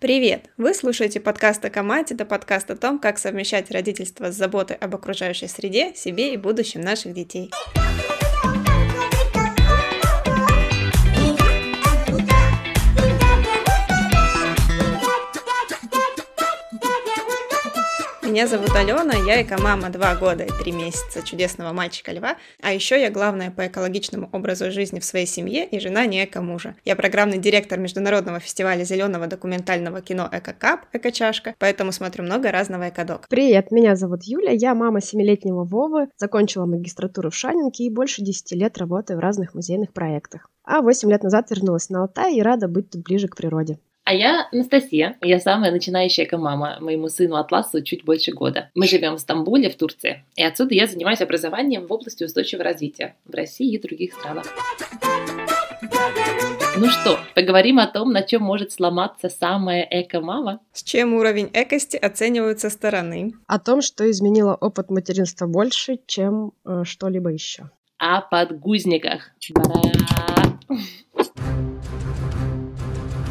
Привет! Вы слушаете подкаст о Камате, это подкаст о том, как совмещать родительство с заботой об окружающей среде, себе и будущем наших детей. Меня зовут Алена, я эко-мама 2 года и 3 месяца чудесного мальчика Льва, а еще я главная по экологичному образу жизни в своей семье и жена не эко-мужа. Я программный директор Международного фестиваля зеленого документального кино «Эко-кап», «Эко-чашка», поэтому смотрю много разного эко-док. Привет, меня зовут Юля, я мама семилетнего Вовы, закончила магистратуру в Шанинке и больше 10 лет работаю в разных музейных проектах. А 8 лет назад вернулась на Алтай и рада быть тут ближе к природе. А я Анастасия, я самая начинающая эко-мама, моему сыну Атласу чуть больше года. Мы живем в Стамбуле, в Турции, и отсюда я занимаюсь образованием в области устойчивого развития в России и других странах. Ну что, поговорим о том, на чем может сломаться самая эко-мама? С чем уровень экости оценивают со стороны? О том, что изменило опыт материнства больше, чем э, что-либо еще. О подгузниках. Бара!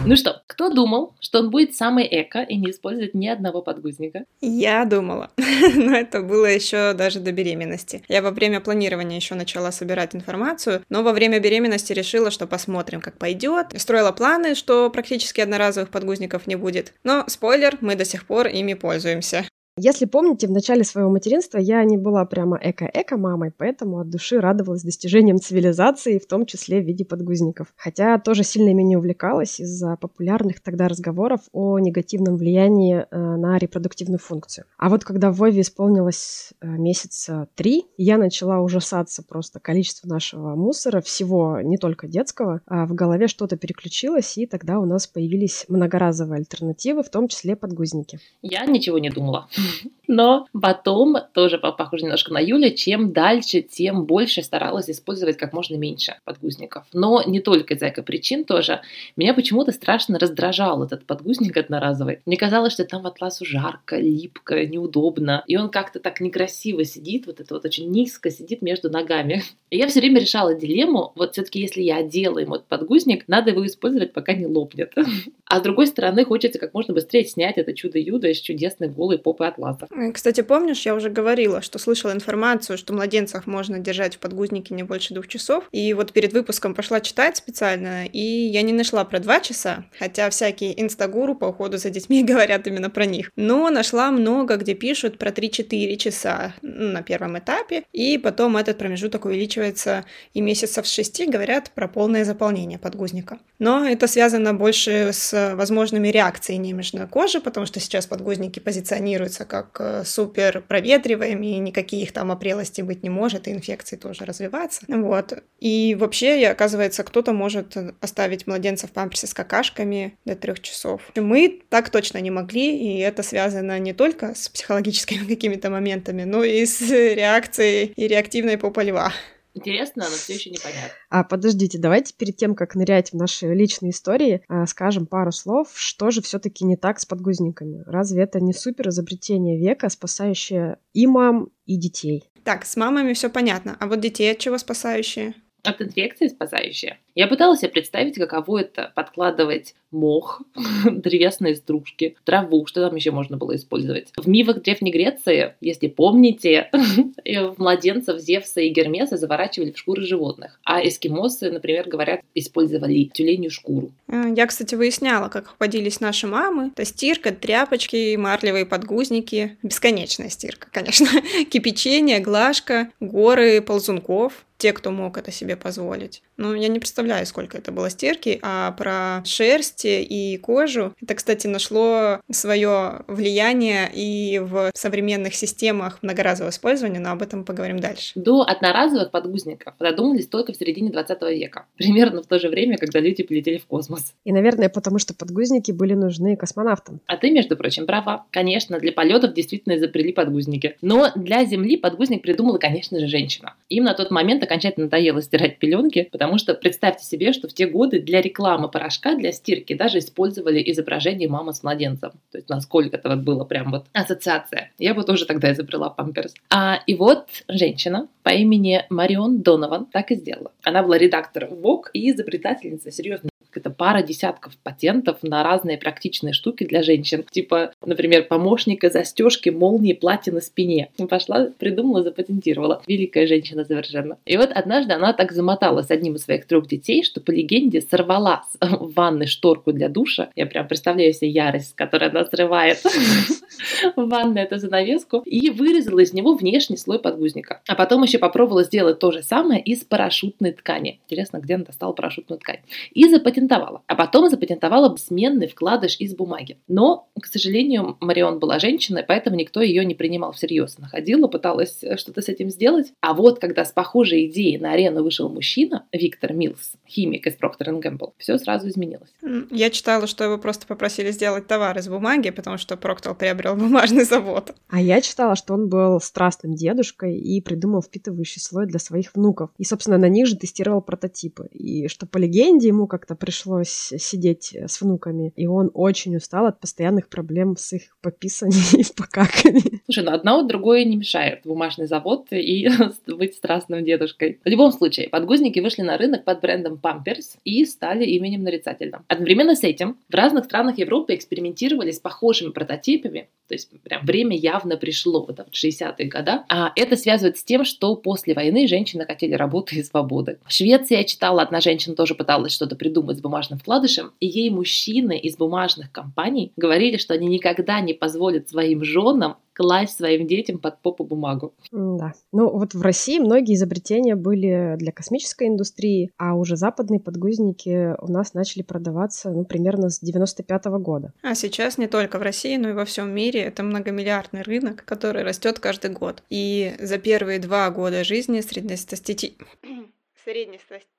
Ну что, кто думал, что он будет самый эко и не использует ни одного подгузника? Я думала, но это было еще даже до беременности. Я во время планирования еще начала собирать информацию, но во время беременности решила, что посмотрим, как пойдет. Строила планы, что практически одноразовых подгузников не будет. Но, спойлер, мы до сих пор ими пользуемся. Если помните, в начале своего материнства я не была прямо эко-эко-мамой, поэтому от души радовалась достижениям цивилизации, в том числе в виде подгузников. Хотя тоже сильно ими увлекалась из-за популярных тогда разговоров о негативном влиянии э, на репродуктивную функцию. А вот когда Вове исполнилось э, месяца три, я начала ужасаться просто количеству нашего мусора, всего, не только детского, а в голове что-то переключилось, и тогда у нас появились многоразовые альтернативы, в том числе подгузники. Я ничего не думала. Но потом, тоже похоже немножко на Юлю, чем дальше, тем больше старалась использовать как можно меньше подгузников. Но не только из-за причин тоже. Меня почему-то страшно раздражал этот подгузник одноразовый. Мне казалось, что там в атласу жарко, липко, неудобно. И он как-то так некрасиво сидит, вот это вот очень низко сидит между ногами. И я все время решала дилемму, вот все-таки если я одела ему этот подгузник, надо его использовать, пока не лопнет. А с другой стороны, хочется как можно быстрее снять это чудо-юдо из чудесной голой попы атласа. Кстати, помнишь, я уже говорила, что слышала информацию, что младенцев можно держать в подгузнике не больше двух часов. И вот перед выпуском пошла читать специально, и я не нашла про два часа, хотя всякие инстагуру по уходу за детьми говорят именно про них. Но нашла много, где пишут про 3-4 часа на первом этапе, и потом этот промежуток увеличивается и месяцев с 6 говорят про полное заполнение подгузника. Но это связано больше с возможными реакциями на коже, потому что сейчас подгузники позиционируются как э, супер проветриваемые, и никаких там опрелостей быть не может, и инфекции тоже развиваться. Вот. И вообще, оказывается, кто-то может оставить младенца в памперсе с какашками до трех часов. Мы так точно не могли, и это связано не только с психологическими какими-то моментами, но и с реакцией и реактивной попа льва. Интересно, но все еще непонятно. А подождите, давайте перед тем, как нырять в наши личные истории, а, скажем пару слов, что же все-таки не так с подгузниками. Разве это не супер изобретение века, спасающее и мам, и детей? Так, с мамами все понятно. А вот детей от чего спасающие? От инфекции спасающие. Я пыталась себе представить, каково это подкладывать мох, древесные стружки, траву, что там еще можно было использовать. В мифах Древней Греции, если помните, младенцев Зевса и Гермеса заворачивали в шкуры животных, а эскимосы, например, говорят, использовали тюленью шкуру. Э, я, кстати, выясняла, как обходились наши мамы. Это стирка, тряпочки, марлевые подгузники, бесконечная стирка, конечно, кипячение, глажка, горы ползунков, те, кто мог это себе позволить. Ну, я не представляю, сколько это было стирки, а про шерсть и кожу, это, кстати, нашло свое влияние и в современных системах многоразового использования, но об этом поговорим дальше. До одноразовых подгузников додумались только в середине 20 века, примерно в то же время, когда люди полетели в космос. И, наверное, потому что подгузники были нужны космонавтам. А ты, между прочим, права. Конечно, для полетов действительно изобрели подгузники. Но для Земли подгузник придумала, конечно же, женщина. Им на тот момент окончательно надоело стирать пеленки, потому что представьте себе, что в те годы для рекламы порошка для стирки даже использовали изображение мамы с младенцем. То есть насколько это вот было прям вот ассоциация. Я бы тоже тогда изобрела памперс. А, и вот женщина по имени Марион Донован так и сделала. Она была редактором Vogue и изобретательница, серьезно это пара десятков патентов на разные практичные штуки для женщин. Типа, например, помощника застежки молнии платья на спине. Пошла, придумала, запатентировала. Великая женщина совершенно. И вот однажды она так замотала с одним из своих трех детей, что по легенде сорвала в ванной шторку для душа. Я прям представляю себе ярость, которую она срывает в ванной эту занавеску. И вырезала из него внешний слой подгузника. А потом еще попробовала сделать то же самое из парашютной ткани. Интересно, где она достала парашютную ткань. И запатентовала. А потом запатентовала сменный вкладыш из бумаги. Но, к сожалению, Марион была женщиной, поэтому никто ее не принимал всерьез. Находила, пыталась что-то с этим сделать. А вот когда с похожей идеей на арену вышел мужчина, Виктор Милс, химик из Procter Gamble, все сразу изменилось. Я читала, что его просто попросили сделать товар из бумаги, потому что Procter приобрел бумажный завод. А я читала, что он был страстным дедушкой и придумал впитывающий слой для своих внуков. И, собственно, на них же тестировал прототипы. И что по легенде ему как-то пришлось сидеть с внуками. И он очень устал от постоянных проблем с их пописанием и покаками. Слушай, ну одно другое не мешает. Бумажный завод и быть страстным дедушкой. В любом случае, подгузники вышли на рынок под брендом Pampers и стали именем нарицательным. Одновременно с этим в разных странах Европы экспериментировали с похожими прототипами, то есть прям время явно пришло, вот в 60-е годы. А это связывает с тем, что после войны женщины хотели работы и свободы. В Швеции я читала, одна женщина тоже пыталась что-то придумать с бумажным вкладышем, и ей мужчины из бумажных компаний говорили, что они никогда не позволят своим женам класть своим детям под попу бумагу. Да. Ну вот в России многие изобретения были для космической индустрии, а уже западные подгузники у нас начали продаваться ну, примерно с 95 -го года. А сейчас не только в России, но и во всем мире это многомиллиардный рынок, который растет каждый год. И за первые два года жизни среднестатистический... Среднестатистический...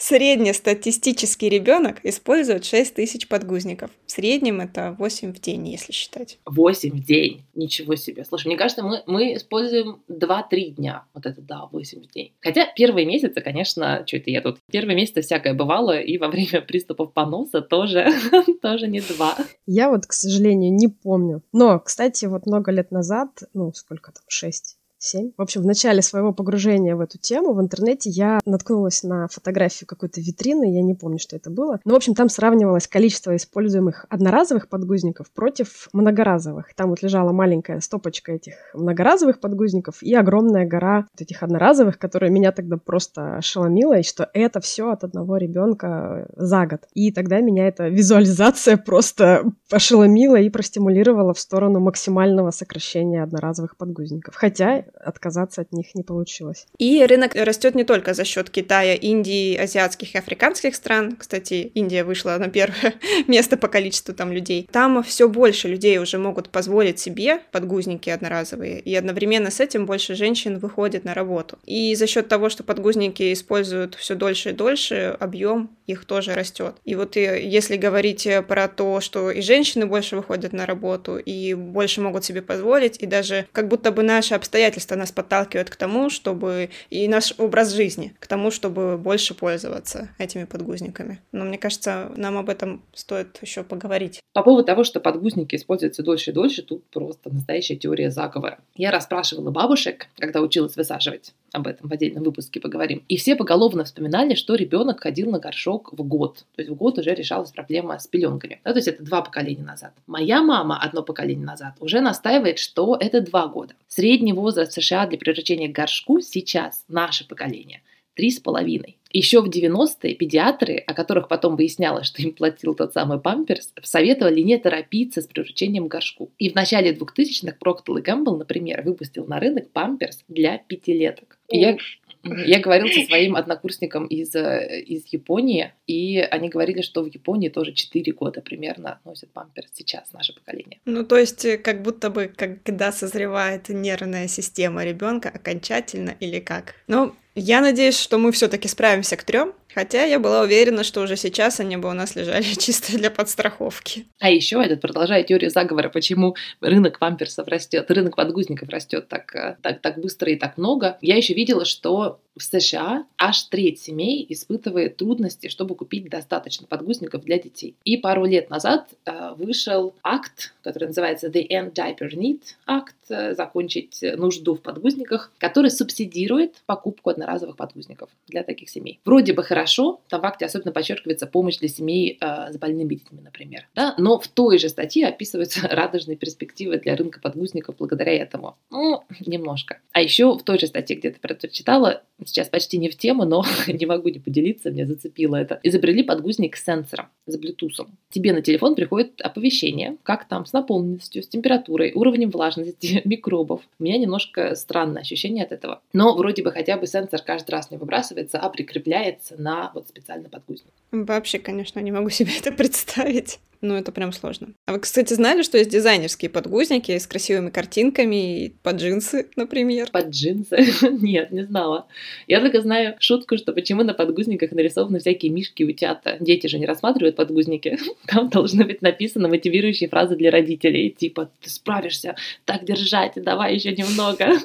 Среднестатистический ребенок использует 6 тысяч подгузников. В среднем это 8 в день, если считать. 8 в день? Ничего себе. Слушай, мне кажется, мы, мы используем 2-3 дня. Вот это да, 8 в день. Хотя первые месяцы, конечно, что это я тут? Первые месяцы всякое бывало, и во время приступов поноса тоже, тоже не 2. Я вот, к сожалению, не помню. Но, кстати, вот много лет назад, ну, сколько там, 6 7. В общем, в начале своего погружения в эту тему в интернете я наткнулась на фотографию какой-то витрины, я не помню, что это было. Но, в общем, там сравнивалось количество используемых одноразовых подгузников против многоразовых. Там вот лежала маленькая стопочка этих многоразовых подгузников и огромная гора вот этих одноразовых, которая меня тогда просто ошеломила, и что это все от одного ребенка за год. И тогда меня эта визуализация просто ошеломила и простимулировала в сторону максимального сокращения одноразовых подгузников. Хотя отказаться от них не получилось. И рынок растет не только за счет Китая, Индии, азиатских и африканских стран. Кстати, Индия вышла на первое место по количеству там людей. Там все больше людей уже могут позволить себе подгузники одноразовые, и одновременно с этим больше женщин выходит на работу. И за счет того, что подгузники используют все дольше и дольше, объем их тоже растет. И вот и, если говорить про то, что и женщины больше выходят на работу, и больше могут себе позволить, и даже как будто бы наши обстоятельства обстоятельства нас подталкивают к тому, чтобы и наш образ жизни, к тому, чтобы больше пользоваться этими подгузниками. Но мне кажется, нам об этом стоит еще поговорить. По поводу того, что подгузники используются дольше и дольше, тут просто настоящая теория заговора. Я расспрашивала бабушек, когда училась высаживать об этом в отдельном выпуске поговорим. И все поголовно вспоминали, что ребенок ходил на горшок в год. То есть в год уже решалась проблема с пеленками. Да, то есть это два поколения назад. Моя мама одно поколение назад уже настаивает, что это два года. Средний возраст в США для превращения к горшку сейчас, наше поколение, три с половиной. Еще в 90-е педиатры, о которых потом выяснялось, что им платил тот самый памперс, советовали не торопиться с превращением к горшку. И в начале 2000-х Procter Gamble, например, выпустил на рынок памперс для пятилеток. И я, я говорил со своим однокурсником из, э, из Японии, и они говорили, что в Японии тоже 4 года примерно носят памперс сейчас, наше поколение. Ну, то есть, э, как будто бы, когда созревает нервная система ребенка окончательно или как? Ну, я надеюсь, что мы все-таки справимся к трем, хотя я была уверена, что уже сейчас они бы у нас лежали чисто для подстраховки. А еще этот продолжает теорию заговора, почему рынок памперсов растет, рынок подгузников растет так, э, так, так быстро и так много. Я еще видела, что в США аж треть семей испытывает трудности, чтобы купить достаточно подгузников для детей. И пару лет назад э, вышел акт, который называется The End Diaper Need Act, э, закончить нужду в подгузниках, который субсидирует покупку одноразовых подгузников для таких семей. Вроде бы хорошо хорошо. Там в акте особенно подчеркивается помощь для семей э, с больными детьми, например. Да? Но в той же статье описываются радужные перспективы для рынка подгузников благодаря этому. Ну, немножко. А еще в той же статье, где ты про это читала, сейчас почти не в тему, но не могу не поделиться, меня зацепило это. Изобрели подгузник с сенсором, с Bluetooth. Тебе на телефон приходит оповещение, как там с наполненностью, с температурой, уровнем влажности, микробов. У меня немножко странное ощущение от этого. Но вроде бы хотя бы сенсор каждый раз не выбрасывается, а прикрепляется на вот специальный подгузник. Вообще, конечно, не могу себе это представить. Ну, это прям сложно. А вы, кстати, знали, что есть дизайнерские подгузники с красивыми картинками и под джинсы, например? Под джинсы? Нет, не знала. Я только знаю шутку, что почему на подгузниках нарисованы всякие мишки утята. Дети же не рассматривают подгузники. Там должны быть написаны мотивирующие фразы для родителей, типа «ты справишься, так держать, давай еще немного».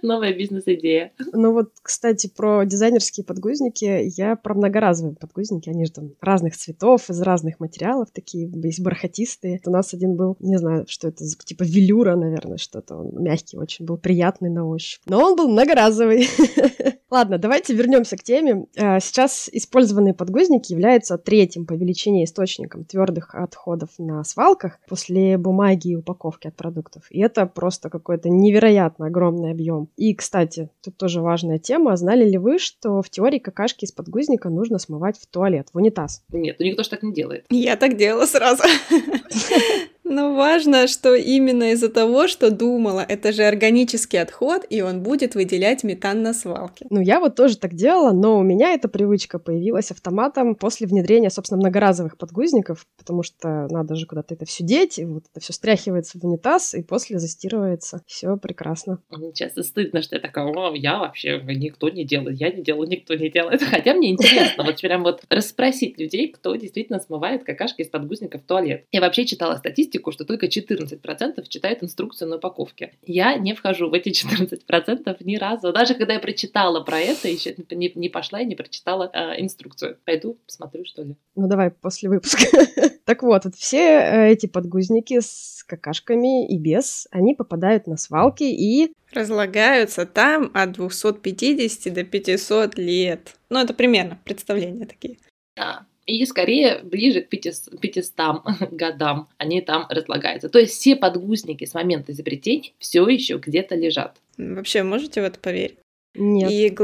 Новая бизнес-идея. Ну вот, кстати, про дизайнерские подгузники. Я про многоразовые подгузники. Они же там разных цветов, из разных материалов такие есть бархатистые. У нас один был, не знаю, что это, типа велюра, наверное, что-то. Он мягкий очень был, приятный на ощупь. Но он был многоразовый. Ладно, давайте вернемся к теме. А, сейчас использованные подгузники являются третьим по величине источником твердых отходов на свалках после бумаги и упаковки от продуктов. И это просто какой-то невероятно огромный объем. И, кстати, тут тоже важная тема. Знали ли вы, что в теории какашки из подгузника нужно смывать в туалет, в унитаз? Нет, ну никто же так не делает. Я так делала сразу. Но важно, что именно из-за того, что думала, это же органический отход, и он будет выделять метан на свалке. Ну, я вот тоже так делала, но у меня эта привычка появилась автоматом после внедрения, собственно, многоразовых подгузников, потому что надо же куда-то это все деть, и вот это все стряхивается в унитаз, и после застирывается. Все прекрасно. Часто стыдно, что я такая, о, я вообще никто не делает, я не делаю, никто не делает. Хотя мне интересно вот прям вот расспросить людей, кто действительно смывает какашки из подгузников в туалет. Я вообще читала статистику, статистику, что только 14% читают инструкцию на упаковке. Я не вхожу в эти 14% ни разу. Даже когда я прочитала про это, еще не, не пошла и не прочитала э, инструкцию. Пойду посмотрю, что ли. Ну давай после выпуска. так вот, вот все э, эти подгузники с какашками и без, они попадают на свалки и разлагаются там от 250 до 500 лет. Ну, это примерно представления такие. Да, и скорее ближе к 500, 500 годам они там разлагаются. То есть все подгузники с момента изобретения все еще где-то лежат. Вообще, можете в это поверить? Нет. И,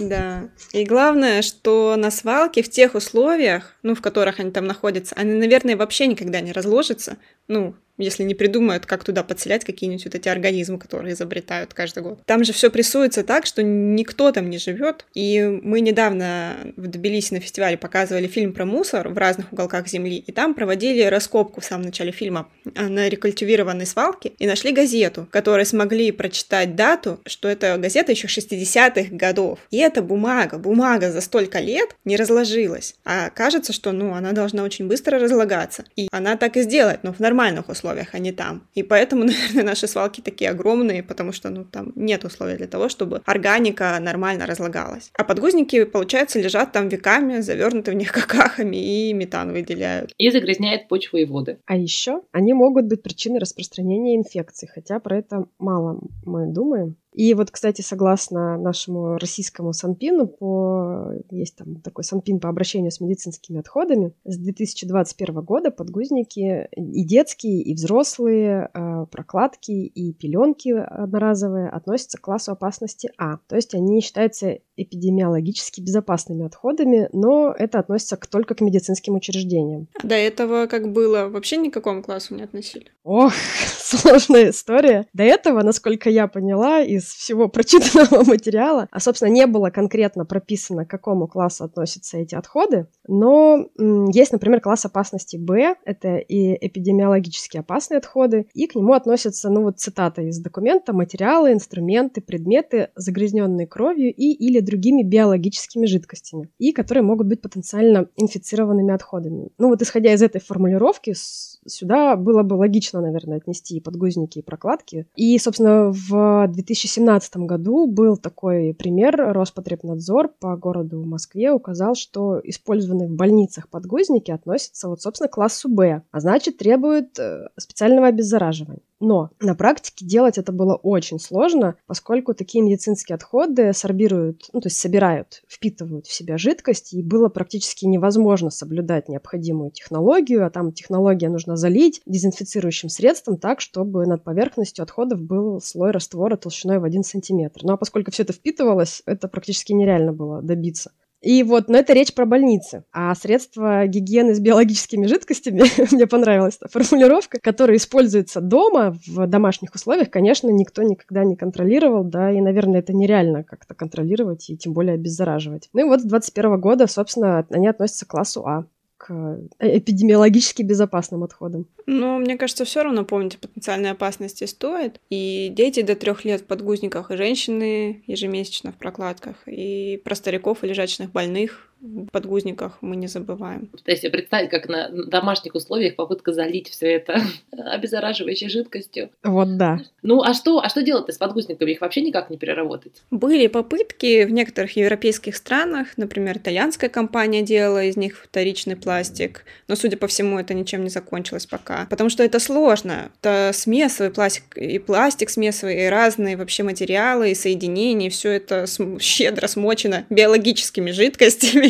да. И главное, что на свалке в тех условиях, ну, в которых они там находятся, они, наверное, вообще никогда не разложатся. Ну, если не придумают, как туда подселять какие-нибудь вот эти организмы, которые изобретают каждый год. Там же все прессуется так, что никто там не живет. И мы недавно в Тбилиси на фестивале показывали фильм про мусор в разных уголках Земли, и там проводили раскопку в самом начале фильма а, на рекультивированной свалке и нашли газету, которые смогли прочитать дату, что это газета еще 60-х годов. И эта бумага, бумага за столько лет не разложилась. А кажется, что ну, она должна очень быстро разлагаться. И она так и сделает, но в нормальных условиях условиях, а не там. И поэтому, наверное, наши свалки такие огромные, потому что, ну, там нет условий для того, чтобы органика нормально разлагалась. А подгузники, получается, лежат там веками, завернуты в них какахами и метан выделяют. И загрязняет почву и воды. А еще они могут быть причиной распространения инфекций, хотя про это мало мы думаем. И вот, кстати, согласно нашему российскому Санпину, по... есть там такой Санпин по обращению с медицинскими отходами, с 2021 года подгузники и детские, и взрослые, э, прокладки и пеленки одноразовые относятся к классу опасности А. То есть они считаются эпидемиологически безопасными отходами, но это относится к, только к медицинским учреждениям. До этого как было? Вообще ни к какому классу не относили? Ох, сложная история. До этого, насколько я поняла, из всего прочитанного материала, а, собственно, не было конкретно прописано, к какому классу относятся эти отходы, но есть, например, класс опасности Б, это и эпидемиологически опасные отходы, и к нему относятся, ну вот цитата из документа, материалы, инструменты, предметы, загрязненные кровью и или другими биологическими жидкостями, и которые могут быть потенциально инфицированными отходами. Ну вот исходя из этой формулировки, сюда было бы логично, наверное, отнести и подгузники, и прокладки. И, собственно, в 2017 году был такой пример. Роспотребнадзор по городу Москве указал, что использованные в больницах подгузники относятся, вот, собственно, к классу Б, а значит, требуют э, специального обеззараживания. Но на практике делать это было очень сложно, поскольку такие медицинские отходы сорбируют, ну, то есть собирают, впитывают в себя жидкость, и было практически невозможно соблюдать необходимую технологию, а там технология нужно залить дезинфицирующим средством так, чтобы над поверхностью отходов был слой раствора толщиной в 1 сантиметр. Ну а поскольку все это впитывалось, это практически нереально было добиться. И вот, но это речь про больницы. А средства гигиены с биологическими жидкостями, мне понравилась эта формулировка, которая используется дома, в домашних условиях, конечно, никто никогда не контролировал, да, и, наверное, это нереально как-то контролировать и тем более обеззараживать. Ну и вот с 21 года, собственно, они относятся к классу А к э, эпидемиологически безопасным отходам. Но мне кажется, все равно помнить о потенциальной опасности стоит. И дети до трех лет в подгузниках, и женщины ежемесячно в прокладках, и про стариков и лежачных больных подгузниках мы не забываем. То есть представить, как на домашних условиях попытка залить все это обеззараживающей жидкостью. Вот да. Ну а что, а что делать с подгузниками? Их вообще никак не переработать? Были попытки в некоторых европейских странах, например, итальянская компания делала из них вторичный пластик, но, судя по всему, это ничем не закончилось пока. Потому что это сложно. Это смесовый пластик, и пластик смесовый, и разные вообще материалы, и соединения, все это щедро смочено биологическими жидкостями.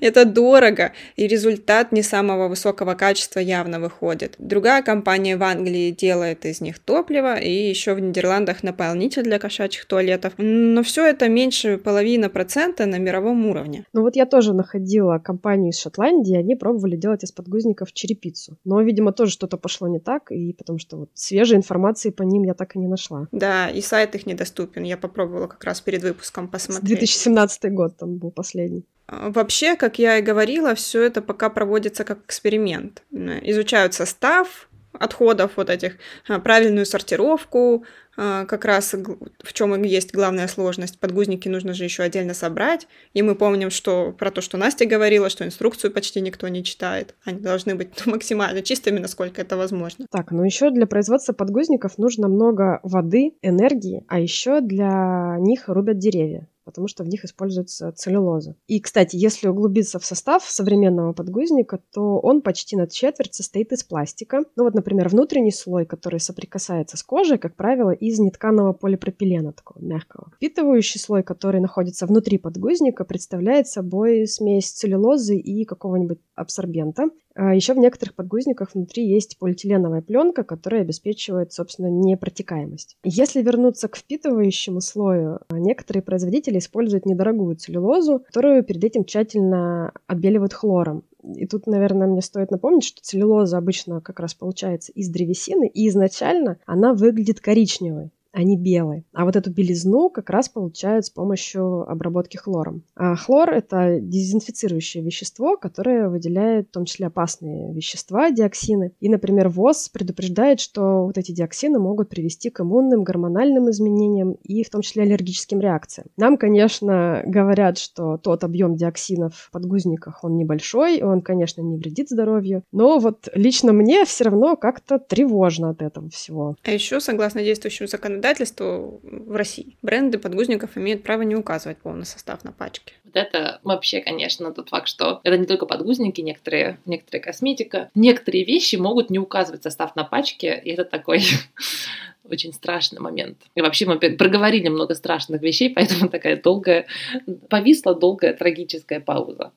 Это дорого, и результат не самого высокого качества явно выходит. Другая компания в Англии делает из них топливо, и еще в Нидерландах наполнитель для кошачьих туалетов. Но все это меньше половины процента на мировом уровне. Ну вот я тоже находила компанию из Шотландии, они пробовали делать из подгузников черепицу. Но, видимо, тоже что-то пошло не так, и потому что вот свежей информации по ним я так и не нашла. Да, и сайт их недоступен. Я попробовала как раз перед выпуском посмотреть. 2017 год там был последний. А, вообще, как я и говорила, все это пока проводится как эксперимент. Изучают состав отходов вот этих, а, правильную сортировку, а, как раз в чем есть главная сложность. Подгузники нужно же еще отдельно собрать. И мы помним, что про то, что Настя говорила, что инструкцию почти никто не читает. Они должны быть максимально чистыми, насколько это возможно. Так, ну еще для производства подгузников нужно много воды, энергии, а еще для них рубят деревья потому что в них используется целлюлоза. И, кстати, если углубиться в состав современного подгузника, то он почти на четверть состоит из пластика. Ну вот, например, внутренний слой, который соприкасается с кожей, как правило, из нетканого полипропилена, такого мягкого. Впитывающий слой, который находится внутри подгузника, представляет собой смесь целлюлозы и какого-нибудь абсорбента. А еще в некоторых подгузниках внутри есть полиэтиленовая пленка, которая обеспечивает, собственно, непротекаемость. Если вернуться к впитывающему слою, некоторые производители используют недорогую целлюлозу, которую перед этим тщательно отбеливают хлором. И тут, наверное, мне стоит напомнить, что целлюлоза обычно как раз получается из древесины, и изначально она выглядит коричневой они белые. А вот эту белизну как раз получают с помощью обработки хлором. А хлор — это дезинфицирующее вещество, которое выделяет в том числе опасные вещества, диоксины. И, например, ВОЗ предупреждает, что вот эти диоксины могут привести к иммунным, гормональным изменениям и в том числе аллергическим реакциям. Нам, конечно, говорят, что тот объем диоксинов в подгузниках, он небольшой, он, конечно, не вредит здоровью, но вот лично мне все равно как-то тревожно от этого всего. А еще, согласно действующему законодательству, законодательству в России. Бренды подгузников имеют право не указывать полный состав на пачке. Вот это вообще, конечно, тот факт, что это не только подгузники, некоторые, некоторые косметика. Некоторые вещи могут не указывать состав на пачке, и это такой очень страшный момент. И вообще мы проговорили много страшных вещей, поэтому такая долгая, повисла долгая трагическая пауза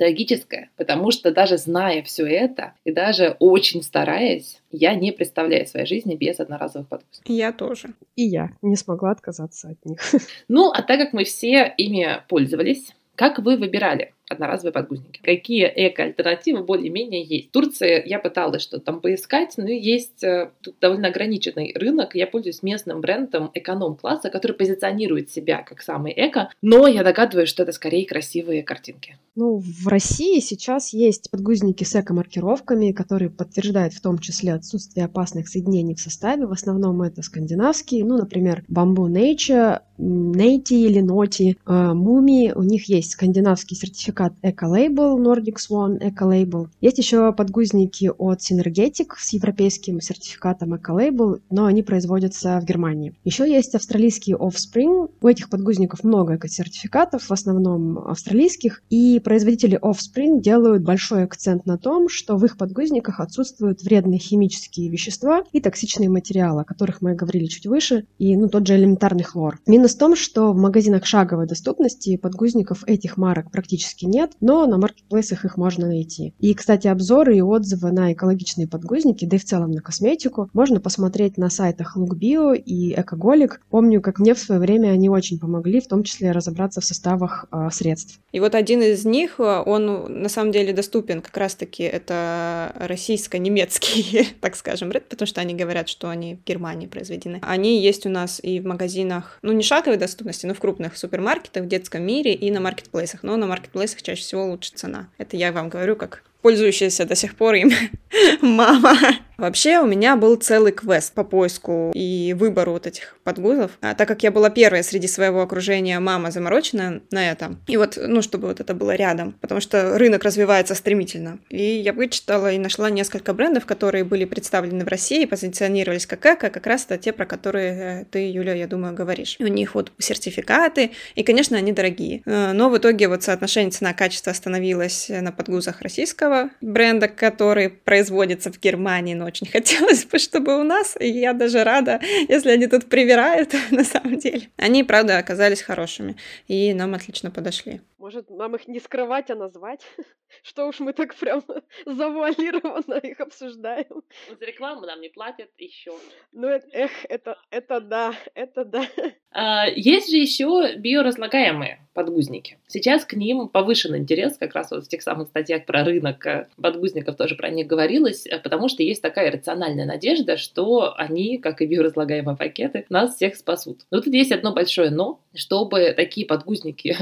трагическое, потому что даже зная все это и даже очень стараясь, я не представляю своей жизни без одноразовых подгузников. Я тоже. И я не смогла отказаться от них. Ну, а так как мы все ими пользовались, как вы выбирали? Одноразовые подгузники. Какие эко-альтернативы более-менее есть? В Турции я пыталась что-то там поискать, но есть э, тут довольно ограниченный рынок. Я пользуюсь местным брендом эконом-класса, который позиционирует себя как самый эко, но я догадываюсь, что это скорее красивые картинки. Ну, в России сейчас есть подгузники с эко-маркировками, которые подтверждают в том числе отсутствие опасных соединений в составе. В основном это скандинавские, ну, например, Bamboo Nature, Нейти или Ноти, Муми. У них есть скандинавский сертификат сертификат Eco-Label, Nordic Swan Eco-Label. Есть еще подгузники от Synergetic с европейским сертификатом Eco-Label, но они производятся в Германии. Еще есть австралийский Offspring. У этих подгузников много эко-сертификатов, в основном австралийских, и производители Offspring делают большой акцент на том, что в их подгузниках отсутствуют вредные химические вещества и токсичные материалы, о которых мы говорили чуть выше, и ну, тот же элементарный хлор. Минус в том, что в магазинах шаговой доступности подгузников этих марок практически нет, но на маркетплейсах их можно найти. И, кстати, обзоры и отзывы на экологичные подгузники, да и в целом на косметику, можно посмотреть на сайтах LookBio и Экоголик. Помню, как мне в свое время они очень помогли, в том числе разобраться в составах э, средств. И вот один из них, он на самом деле доступен как раз-таки, это российско-немецкий, так скажем, бренд, потому что они говорят, что они в Германии произведены. Они есть у нас и в магазинах, ну не шаговой доступности, но в крупных супермаркетах, в детском мире и на маркетплейсах. Но на маркетплейсах чаще всего лучше цена. Это я вам говорю как пользующаяся до сих пор им мама. Вообще у меня был целый квест по поиску и выбору вот этих подгузов, а, так как я была первая среди своего окружения мама заморочена на этом. И вот, ну, чтобы вот это было рядом, потому что рынок развивается стремительно. И я вычитала и нашла несколько брендов, которые были представлены в России, позиционировались как эко, как раз это те, про которые э, ты, Юля, я думаю, говоришь. У них вот сертификаты, и, конечно, они дорогие. Э, но в итоге вот соотношение цена-качество остановилось на подгузах российского бренда, который производится в Германии, но очень хотелось бы, чтобы у нас, и я даже рада, если они тут привирают, на самом деле. Они, правда, оказались хорошими, и нам отлично подошли. Может, нам их не скрывать, а назвать? Что уж мы так прям завуалированно их обсуждаем. За рекламу нам не платят еще. Ну, эх, это, это да, это да. А, есть же еще биоразлагаемые подгузники. Сейчас к ним повышен интерес, как раз вот в тех самых статьях про рынок э, подгузников тоже про них говорилось, э, потому что есть такая рациональная надежда, что они, как и биоразлагаемые пакеты, нас всех спасут. Но тут есть одно большое но. Чтобы такие подгузники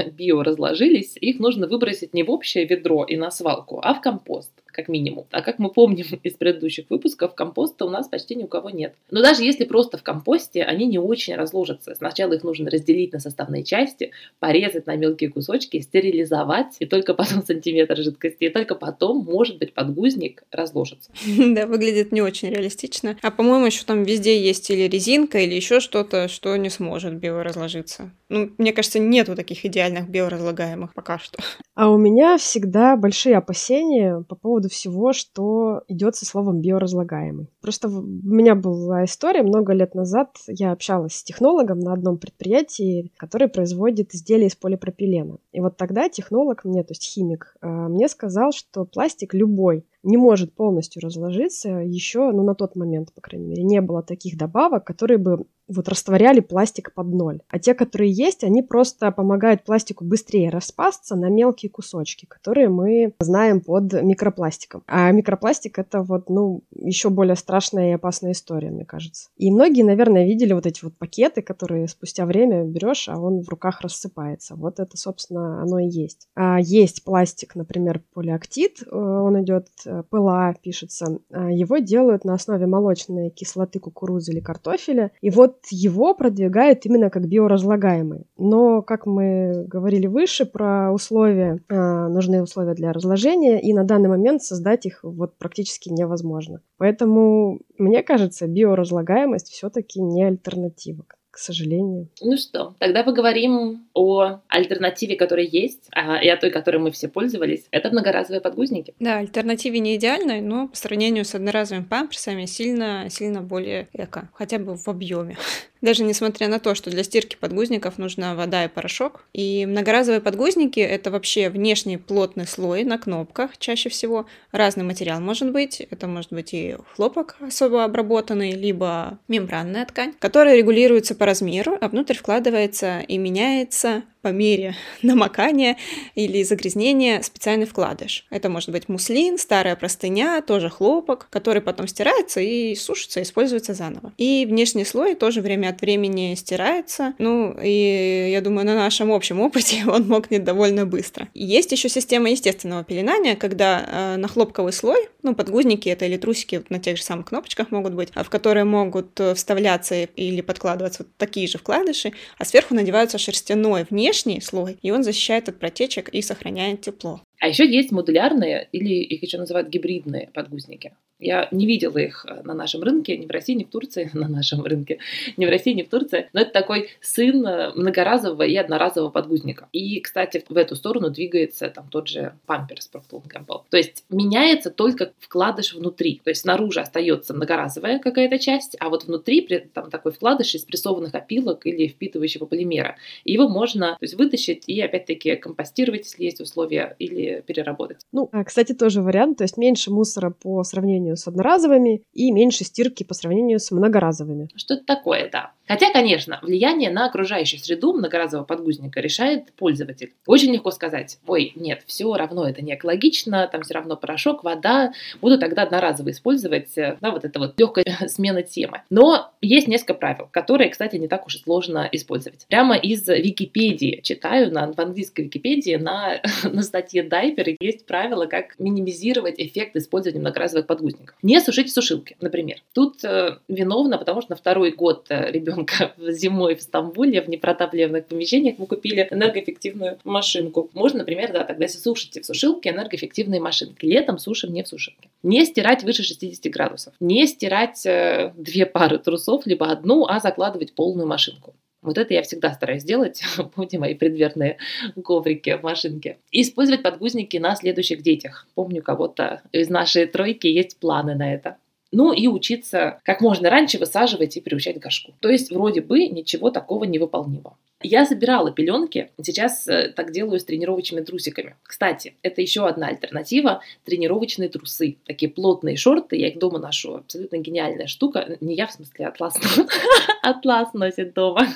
биоразложились, их нужно выбросить не в общее ведро и на свалку, а в компост как минимум. А как мы помним из предыдущих выпусков, компоста у нас почти ни у кого нет. Но даже если просто в компосте, они не очень разложатся. Сначала их нужно разделить на составные части, порезать на мелкие кусочки, стерилизовать, и только потом сантиметр жидкости, и только потом, может быть, подгузник разложится. Да, выглядит не очень реалистично. А по-моему, еще там везде есть или резинка, или еще что-то, что не сможет биоразложиться. Ну, мне кажется, нету таких идеальных биоразлагаемых пока что. А у меня всегда большие опасения по поводу всего, что идет со словом биоразлагаемый. Просто у меня была история много лет назад. Я общалась с технологом на одном предприятии, который производит изделия из полипропилена. И вот тогда технолог мне, то есть химик, э, мне сказал, что пластик любой не может полностью разложиться еще, ну, на тот момент, по крайней мере, не было таких добавок, которые бы вот растворяли пластик под ноль. А те, которые есть, они просто помогают пластику быстрее распасться на мелкие кусочки, которые мы знаем под микропластиком. А микропластик это вот, ну, еще более страшная и опасная история, мне кажется. И многие, наверное, видели вот эти вот пакеты, которые спустя время берешь, а он в руках рассыпается. Вот это, собственно, оно и есть. А есть пластик, например, полиактид, э, он идет э, ПЛА пишется. А его делают на основе молочной кислоты кукурузы или картофеля. И вот его продвигают именно как биоразлагаемый. Но, как мы говорили выше про условия, а, нужны условия для разложения, и на данный момент создать их вот практически невозможно. Поэтому, мне кажется, биоразлагаемость все-таки не альтернатива к сожалению. Ну что, тогда поговорим о альтернативе, которая есть, а, и о той, которой мы все пользовались. Это многоразовые подгузники. Да, альтернативе не идеальной, но по сравнению с одноразовыми памперсами сильно, сильно более эко, хотя бы в объеме. Даже несмотря на то, что для стирки подгузников нужна вода и порошок. И многоразовые подгузники — это вообще внешний плотный слой на кнопках чаще всего. Разный материал может быть. Это может быть и хлопок особо обработанный, либо мембранная ткань, которая регулируется по размеру, а внутрь вкладывается и меняется по мере намокания или загрязнения специальный вкладыш. Это может быть муслин, старая простыня, тоже хлопок, который потом стирается и сушится, используется заново. И внешний слой тоже время от времени стирается. Ну, и я думаю, на нашем общем опыте он мокнет довольно быстро. Есть еще система естественного пеленания, когда э, на хлопковый слой, ну, подгузники это или трусики на тех же самых кнопочках могут быть, в которые могут э, вставляться или подкладываться вот такие же вкладыши, а сверху надеваются шерстяной вне внешний слой, и он защищает от протечек и сохраняет тепло. А еще есть модулярные, или их еще называют гибридные подгузники. Я не видела их э, на нашем рынке, ни в России, ни в Турции, на нашем рынке, ни в России, ни в Турции. Но это такой сын э, многоразового и одноразового подгузника. И, кстати, в эту сторону двигается там тот же памперс Procter Gamble. То есть меняется только вкладыш внутри. То есть снаружи остается многоразовая какая-то часть, а вот внутри там такой вкладыш из прессованных опилок или впитывающего полимера. Его можно то есть, вытащить и опять-таки компостировать, если есть условия, или переработать. Ну, а, кстати, тоже вариант. То есть меньше мусора по сравнению с одноразовыми и меньше стирки по сравнению с многоразовыми. Что это такое, да. Хотя, конечно, влияние на окружающую среду многоразового подгузника решает пользователь. Очень легко сказать, ой, нет, все равно это не экологично, там все равно порошок, вода, буду тогда одноразово использовать, э, да, вот это вот легкая смена темы. Но есть несколько правил, которые, кстати, не так уж и сложно использовать. Прямо из Википедии читаю, на, в английской Википедии на, на статье Дайпер есть правила, как минимизировать эффект использования многоразовых подгузников. Не сушить в сушилке, например. Тут э, виновна, потому что на второй год э, ребенок ребенка зимой в Стамбуле в непротапливаемых помещениях мы купили энергоэффективную машинку. Можно, например, да, тогда если сушите в сушилке, энергоэффективные машинки. Летом сушим не в сушилке. Не стирать выше 60 градусов. Не стирать э, две пары трусов, либо одну, а закладывать полную машинку. Вот это я всегда стараюсь делать. Помните мои предверные коврики в машинке. Использовать подгузники на следующих детях. Помню, кого-то из нашей тройки есть планы на это. Ну и учиться как можно раньше высаживать и приучать горшку. То есть вроде бы ничего такого невыполнимого. Я забирала пеленки, сейчас э, так делаю с тренировочными трусиками. Кстати, это еще одна альтернатива – тренировочные трусы. Такие плотные шорты, я их дома ношу. Абсолютно гениальная штука. Не я, в смысле, атлас. Атлас носит дома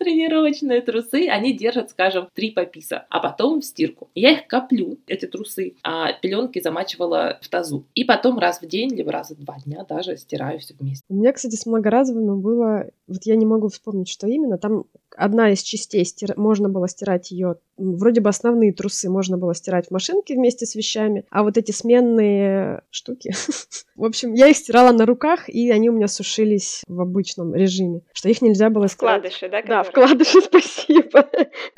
тренировочные трусы, они держат, скажем, три пописа, а потом в стирку. Я их коплю, эти трусы, а пеленки замачивала в тазу. И потом раз в день, либо раз в два дня даже стираю все вместе. У меня, кстати, с многоразовыми было, вот я не могу вспомнить, что именно, там одна из частей, стир... можно было стирать ее, вроде бы основные трусы можно было стирать в машинке вместе с вещами, а вот эти сменные штуки, в общем, я их стирала на руках, и они у меня сушились в обычном режиме, что их нельзя было стирать. Вкладыши, да? Да, вкладыши, спасибо.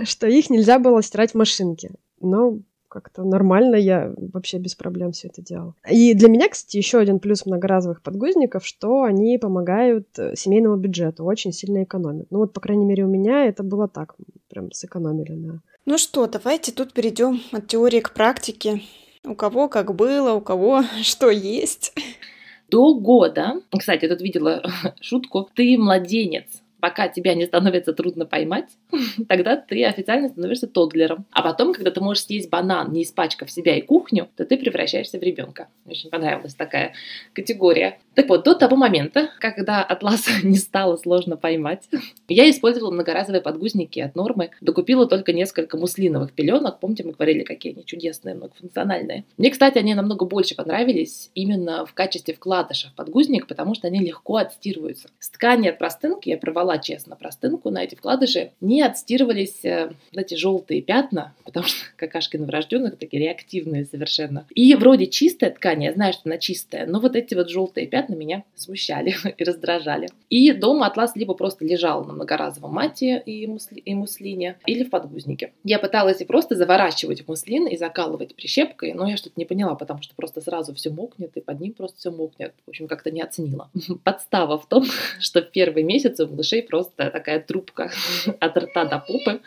что их нельзя было стирать в машинке. Но как-то нормально, я вообще без проблем все это делала. И для меня, кстати, еще один плюс многоразовых подгузников, что они помогают э, семейному бюджету, очень сильно экономят. Ну вот, по крайней мере, у меня это было так, прям сэкономили на... Ну что, давайте тут перейдем от теории к практике. У кого как было, у кого что есть. До года, кстати, я тут видела шутку, ты младенец, пока тебя не становится трудно поймать, тогда ты официально становишься тодлером. А потом, когда ты можешь съесть банан, не испачкав себя и кухню, то ты превращаешься в ребенка. Очень понравилась такая категория. Так вот, до того момента, когда атлас не стало сложно поймать, я использовала многоразовые подгузники от нормы, докупила только несколько муслиновых пеленок. Помните, мы говорили, какие они чудесные, многофункциональные. Мне, кстати, они намного больше понравились именно в качестве вкладыша в подгузник, потому что они легко отстирываются. С ткани от простынки я порвала честно простынку на эти вкладыши, не отстирывались э, эти желтые пятна, потому что какашки новорожденных такие реактивные совершенно. И вроде чистая ткань, я знаю, что она чистая, но вот эти вот желтые пятна меня смущали и раздражали. И дома атлас либо просто лежал на многоразовом мате и, мусли, и муслине, или в подгузнике. Я пыталась и просто заворачивать в муслин и закалывать прищепкой, но я что-то не поняла, потому что просто сразу все мокнет, и под ним просто все мокнет. В общем, как-то не оценила. Подстава в том, что в первые месяцы у малышей просто такая трубка от рта до попы,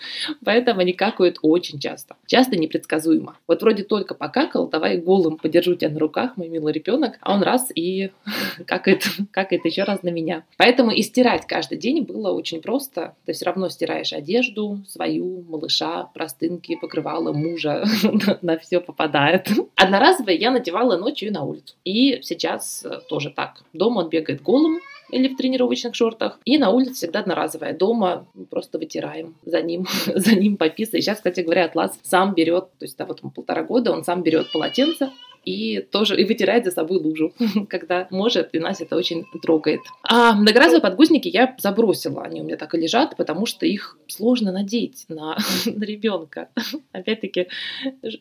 поэтому они какают очень часто. Часто непредсказуемо. Вот вроде только покакал, давай голым подержу тебя на руках, мой милый ребенок, а он раз и какает, какает еще раз на меня. Поэтому и стирать каждый день было очень просто. Ты все равно стираешь одежду свою, малыша, простынки, покрывала мужа, на все попадает. Одноразовые я надевала ночью на улицу. И сейчас тоже так. Дома он бегает голым, или в тренировочных шортах. И на улице всегда одноразовая. Дома просто вытираем за ним, за ним пописать. Сейчас, кстати говоря, Атлас сам берет, то есть да, вот ему полтора года, он сам берет полотенце, и тоже и вытирает за собой лужу, когда может, и нас это очень трогает. А многоразовые подгузники я забросила, они у меня так и лежат, потому что их сложно надеть на, на ребенка. Опять-таки,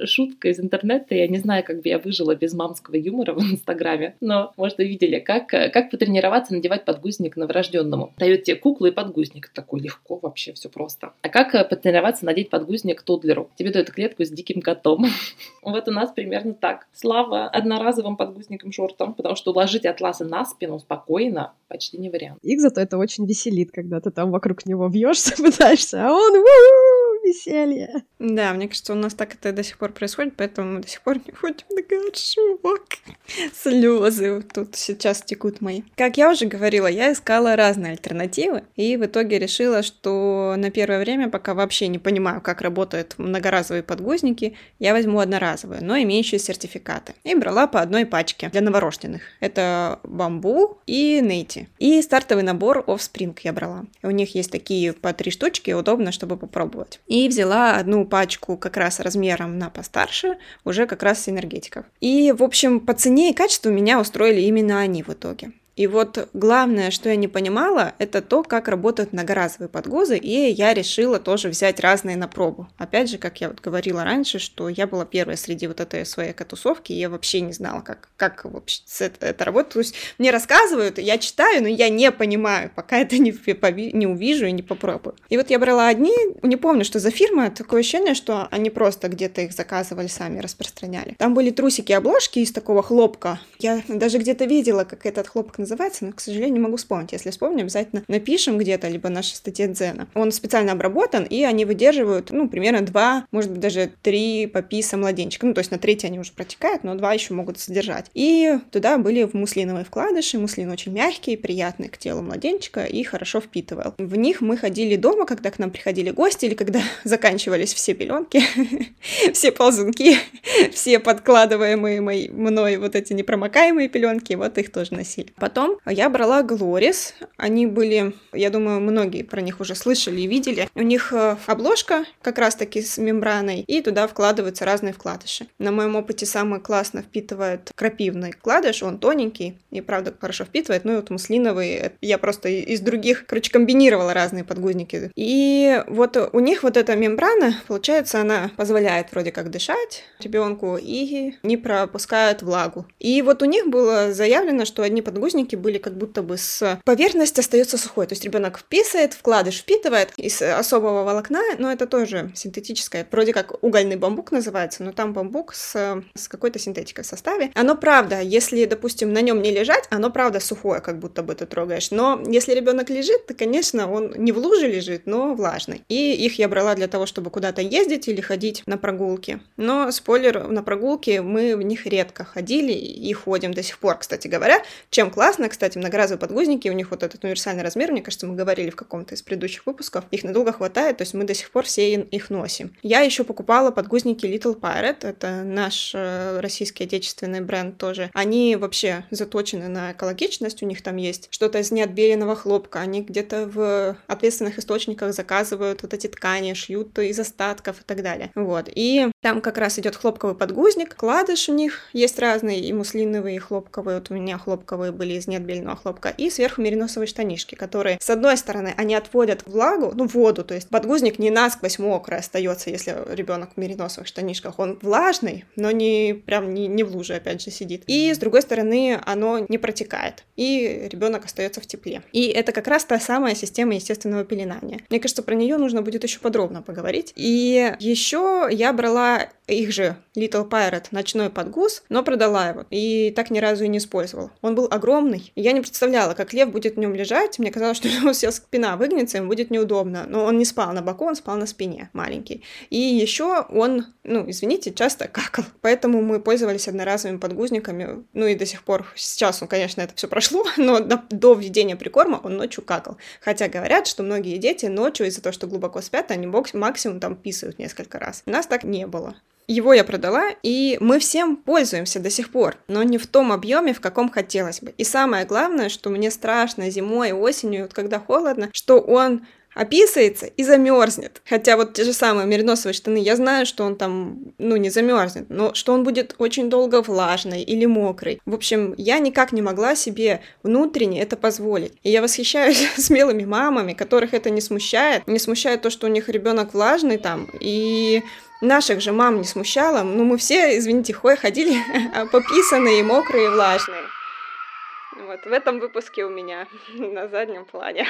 шутка из интернета, я не знаю, как бы я выжила без мамского юмора в Инстаграме, но, может, вы видели, как, как потренироваться надевать подгузник новорожденному. Дает тебе куклу и подгузник, такой легко вообще, все просто. А как потренироваться надеть подгузник тодлеру? Тебе дают клетку с диким котом. Вот у нас примерно так. Слава одноразовым подгузником шортом, потому что уложить атласы на спину спокойно почти не вариант. Их зато это очень веселит, когда ты там вокруг него вьешься, пытаешься, а он веселье. Да, мне кажется, у нас так это до сих пор происходит, поэтому мы до сих пор не ходим на шумок. Слезы тут сейчас текут мои. Как я уже говорила, я искала разные альтернативы, и в итоге решила, что на первое время, пока вообще не понимаю, как работают многоразовые подгузники, я возьму одноразовые, но имеющие сертификаты. И брала по одной пачке для новорожденных. Это бамбу и нейти. И стартовый набор Offspring я брала. У них есть такие по три штучки, удобно, чтобы попробовать. И взяла одну пачку как раз размером на постарше, уже как раз с энергетиков. И, в общем, по цене и качеству меня устроили именно они в итоге. И вот главное, что я не понимала, это то, как работают многоразовые подгузы, и я решила тоже взять разные на пробу. Опять же, как я вот говорила раньше, что я была первая среди вот этой своей катусовки, и я вообще не знала, как, как вообще это, работает. То есть мне рассказывают, я читаю, но я не понимаю, пока это не, не увижу и не попробую. И вот я брала одни, не помню, что за фирма, такое ощущение, что они просто где-то их заказывали, сами распространяли. Там были трусики-обложки из такого хлопка. Я даже где-то видела, как этот хлопок называется, но, к сожалению, не могу вспомнить. Если вспомню, обязательно напишем где-то, либо наши статье Дзена. Он специально обработан, и они выдерживают, ну, примерно два, может быть, даже три пописа младенчика. Ну, то есть на третий они уже протекают, но два еще могут содержать. И туда были в муслиновые вкладыши. Муслин очень мягкий, приятный к телу младенчика и хорошо впитывал. В них мы ходили дома, когда к нам приходили гости или когда заканчивались все пеленки, все ползунки, все подкладываемые мной вот эти непромокаемые пеленки, вот их тоже носили. Потом Потом я брала Глорис. Они были, я думаю, многие про них уже слышали и видели. У них э, обложка как раз-таки с мембраной, и туда вкладываются разные вкладыши. На моем опыте самый классно впитывает крапивный вкладыш, он тоненький и, правда, хорошо впитывает. Ну и вот муслиновый, э, я просто из других, короче, комбинировала разные подгузники. И вот у них вот эта мембрана, получается, она позволяет вроде как дышать ребенку и не пропускает влагу. И вот у них было заявлено, что одни подгузники подгузники были как будто бы с поверхность остается сухой. То есть ребенок вписывает, вкладыш впитывает из особого волокна, но это тоже синтетическое. Вроде как угольный бамбук называется, но там бамбук с, с какой-то синтетикой в составе. Оно правда, если, допустим, на нем не лежать, оно правда сухое, как будто бы ты трогаешь. Но если ребенок лежит, то, конечно, он не в луже лежит, но влажный. И их я брала для того, чтобы куда-то ездить или ходить на прогулки. Но, спойлер, на прогулки мы в них редко ходили и ходим до сих пор, кстати говоря. Чем классно классно, кстати, многоразовые подгузники, у них вот этот универсальный размер, мне кажется, мы говорили в каком-то из предыдущих выпусков, их надолго хватает, то есть мы до сих пор все их носим. Я еще покупала подгузники Little Pirate, это наш э, российский отечественный бренд тоже. Они вообще заточены на экологичность, у них там есть что-то из неотбеленного хлопка, они где-то в ответственных источниках заказывают вот эти ткани, шьют из остатков и так далее. Вот. И там как раз идет хлопковый подгузник, кладыш у них есть разные, и муслиновые, и хлопковые. Вот у меня хлопковые были из неотбеленного хлопка, и сверху мериносовые штанишки, которые, с одной стороны, они отводят влагу, ну, воду, то есть подгузник не насквозь мокрый остается, если ребенок в мериносовых штанишках. Он влажный, но не прям не, не в луже, опять же, сидит. И с другой стороны, оно не протекает, и ребенок остается в тепле. И это как раз та самая система естественного пеленания. Мне кажется, про нее нужно будет еще подробно поговорить. И еще я брала их же Little Pirate ночной подгуз, но продала его. И так ни разу и не использовала. Он был огромный. Я не представляла, как лев будет в нем лежать. Мне казалось, что у него вся спина выгнется, ему будет неудобно. Но он не спал на боку, он спал на спине, маленький. И еще он, ну, извините, часто какал. Поэтому мы пользовались одноразовыми подгузниками. Ну и до сих пор, сейчас он, конечно, это все прошло, но до, до введения прикорма он ночью какал. Хотя говорят, что многие дети ночью из-за того, что глубоко спят, они максимум там писают несколько раз. У нас так не было. Его я продала, и мы всем пользуемся до сих пор, но не в том объеме, в каком хотелось бы. И самое главное, что мне страшно зимой, осенью, вот когда холодно, что он описается и замерзнет. Хотя вот те же самые мериносовые штаны, я знаю, что он там, ну, не замерзнет, но что он будет очень долго влажный или мокрый. В общем, я никак не могла себе внутренне это позволить. И я восхищаюсь смелыми мамами, которых это не смущает. Не смущает то, что у них ребенок влажный там, и наших же мам не смущало. Ну, мы все, извините, хой ходили пописанные, мокрые, влажные. Вот в этом выпуске у меня на заднем плане.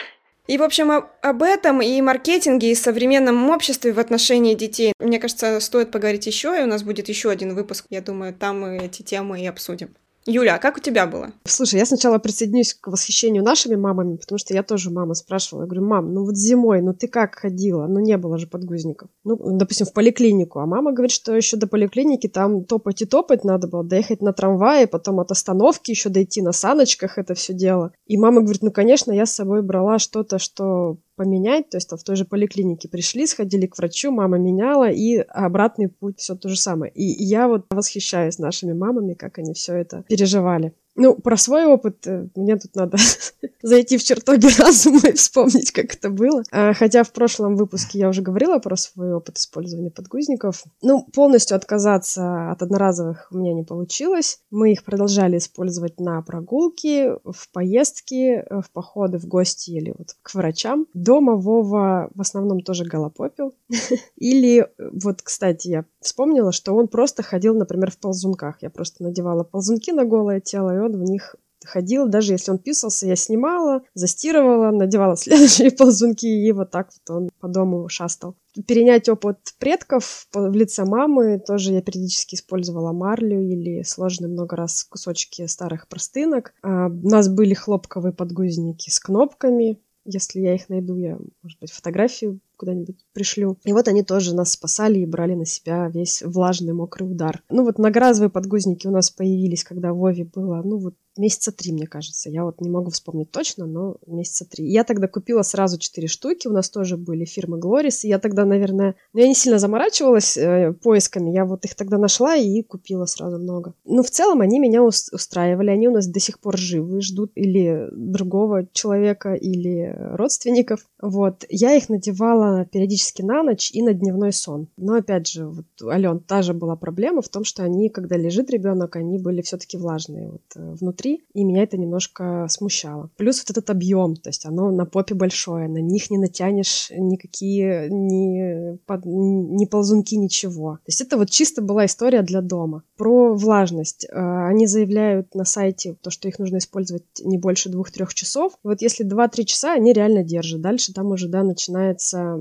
И, в общем, об этом и маркетинге, и современном обществе в отношении детей, мне кажется, стоит поговорить еще, и у нас будет еще один выпуск. Я думаю, там мы эти темы и обсудим. Юля, а как у тебя было? Слушай, я сначала присоединюсь к восхищению нашими мамами, потому что я тоже мама спрашивала. Я говорю, мам, ну вот зимой, ну ты как ходила? Ну не было же подгузников. Ну, допустим, в поликлинику. А мама говорит, что еще до поликлиники там топать и топать надо было, доехать на трамвае, потом от остановки еще дойти на саночках это все дело. И мама говорит, ну, конечно, я с собой брала что-то, что поменять, то есть там в той же поликлинике пришли, сходили к врачу, мама меняла, и обратный путь все то же самое. И я вот восхищаюсь нашими мамами, как они все это переживали. Ну, про свой опыт э, мне тут надо зайти в чертоги разума и вспомнить, как это было. А, хотя в прошлом выпуске я уже говорила про свой опыт использования подгузников. Ну, полностью отказаться от одноразовых у меня не получилось. Мы их продолжали использовать на прогулки, в поездки, э, в походы в гости или вот к врачам. Дома Вова в основном тоже голопопил. Или э, вот, кстати, я вспомнила, что он просто ходил, например, в ползунках. Я просто надевала ползунки на голое тело, и он в них ходил, даже если он писался, я снимала, застирывала, надевала следующие ползунки, и вот так вот он по дому шастал. Перенять опыт предков в лице мамы тоже я периодически использовала марлю или сложные много раз кусочки старых простынок. А, у нас были хлопковые подгузники с кнопками, если я их найду, я, может быть, фотографию куда-нибудь пришлю. И вот они тоже нас спасали и брали на себя весь влажный мокрый удар. Ну вот многоразовые подгузники у нас появились, когда Вове было, ну вот месяца три, мне кажется. Я вот не могу вспомнить точно, но месяца три. Я тогда купила сразу четыре штуки. У нас тоже были фирмы Глорис. И я тогда, наверное, ну, я не сильно заморачивалась э, поисками. Я вот их тогда нашла и купила сразу много. Ну, в целом, они меня устраивали. Они у нас до сих пор живы, ждут или другого человека, или родственников. Вот. Я их надевала периодически на ночь и на дневной сон. Но, опять же, вот, Ален, та же была проблема в том, что они, когда лежит ребенок, они были все-таки влажные вот, э, внутри внутри, и меня это немножко смущало. Плюс вот этот объем, то есть оно на попе большое, на них не натянешь никакие ни, под, ни ползунки, ничего. То есть это вот чисто была история для дома. Про влажность. Э, они заявляют на сайте то, что их нужно использовать не больше двух-трех часов. вот если 2-3 часа, они реально держат. Дальше там уже, да, начинается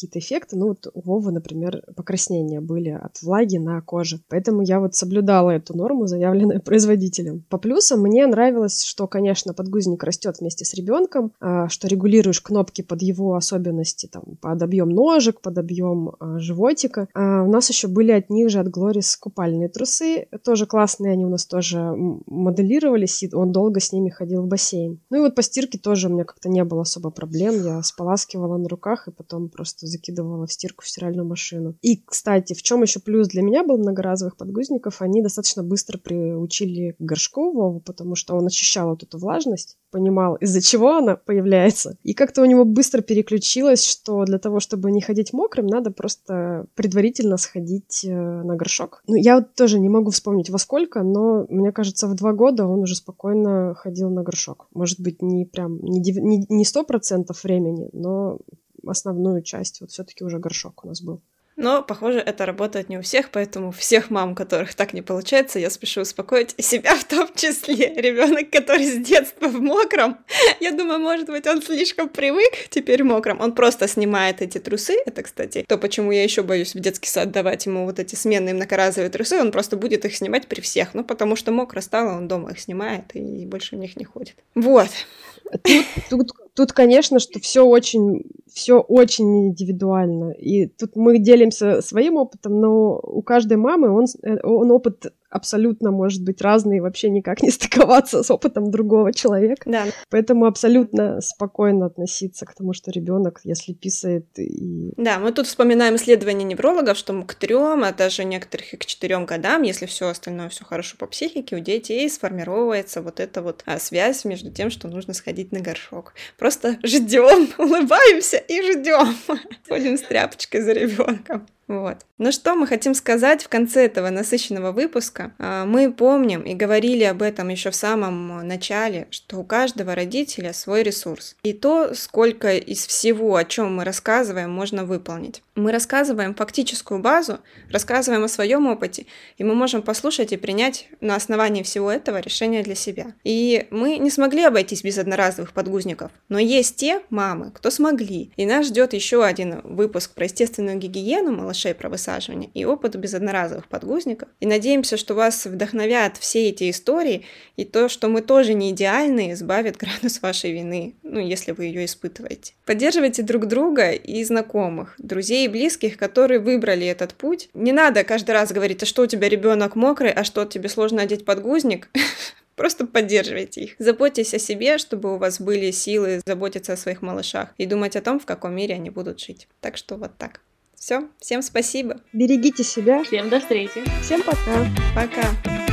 какие-то эффекты. Ну, вот у Вовы, например, покраснения были от влаги на коже. Поэтому я вот соблюдала эту норму, заявленную производителем. По плюсам мне нравилось, что, конечно, подгузник растет вместе с ребенком, а, что регулируешь кнопки под его особенности, там, под объем ножек, под объем а, животика. А у нас еще были от них же, от Глорис, купальные трусы. Тоже классные, они у нас тоже моделировались, и он долго с ними ходил в бассейн. Ну и вот по стирке тоже у меня как-то не было особо проблем. Я споласкивала на руках и потом просто закидывала в стирку в стиральную машину. И, кстати, в чем еще плюс для меня был многоразовых подгузников, они достаточно быстро приучили к горшку Вову, потому что он очищал вот эту влажность, понимал, из-за чего она появляется. И как-то у него быстро переключилось, что для того, чтобы не ходить мокрым, надо просто предварительно сходить э, на горшок. Ну, я вот тоже не могу вспомнить во сколько, но мне кажется, в два года он уже спокойно ходил на горшок. Может быть, не прям не сто процентов времени, но основную часть. Вот все-таки уже горшок у нас был. Но, похоже, это работает не у всех, поэтому всех мам, которых так не получается, я спешу успокоить себя в том числе. Ребенок, который с детства в мокром, я думаю, может быть, он слишком привык теперь мокром. Он просто снимает эти трусы. Это, кстати, то, почему я еще боюсь в детский сад давать ему вот эти сменные многоразовые трусы. Он просто будет их снимать при всех. Ну, потому что мокро стало, он дома их снимает и больше в них не ходит. Вот. Тут, тут, тут конечно, что все очень, все очень индивидуально. И тут мы делимся своим опытом, но у каждой мамы он, он опыт абсолютно может быть разный и вообще никак не стыковаться с опытом другого человека. Да. Поэтому абсолютно спокойно относиться к тому, что ребенок, если писает и... Да, мы тут вспоминаем исследования неврологов, что к трем, а даже некоторых и к четырем годам, если все остальное все хорошо по психике, у детей сформировывается вот эта вот а, связь между тем, что нужно сходить на горшок. Просто ждем, улыбаемся и ждем. Ходим с тряпочкой за ребенком. Вот. Ну что мы хотим сказать в конце этого насыщенного выпуска? А, мы помним и говорили об этом еще в самом начале, что у каждого родителя свой ресурс. И то, сколько из всего, о чем мы рассказываем, можно выполнить. Мы рассказываем фактическую базу, рассказываем о своем опыте, и мы можем послушать и принять на основании всего этого решение для себя. И мы не смогли обойтись без одноразовых подгузников, но есть те мамы, кто смогли. И нас ждет еще один выпуск про естественную гигиену малышей малышей про высаживание и опыт без одноразовых подгузников. И надеемся, что вас вдохновят все эти истории и то, что мы тоже не идеальны, избавит градус вашей вины, ну, если вы ее испытываете. Поддерживайте друг друга и знакомых, друзей и близких, которые выбрали этот путь. Не надо каждый раз говорить, а что у тебя ребенок мокрый, а что тебе сложно одеть подгузник. Просто поддерживайте их. Заботьтесь о себе, чтобы у вас были силы заботиться о своих малышах и думать о том, в каком мире они будут жить. Так что вот так. Все, всем спасибо. Берегите себя. Всем до встречи. Всем пока. Пока.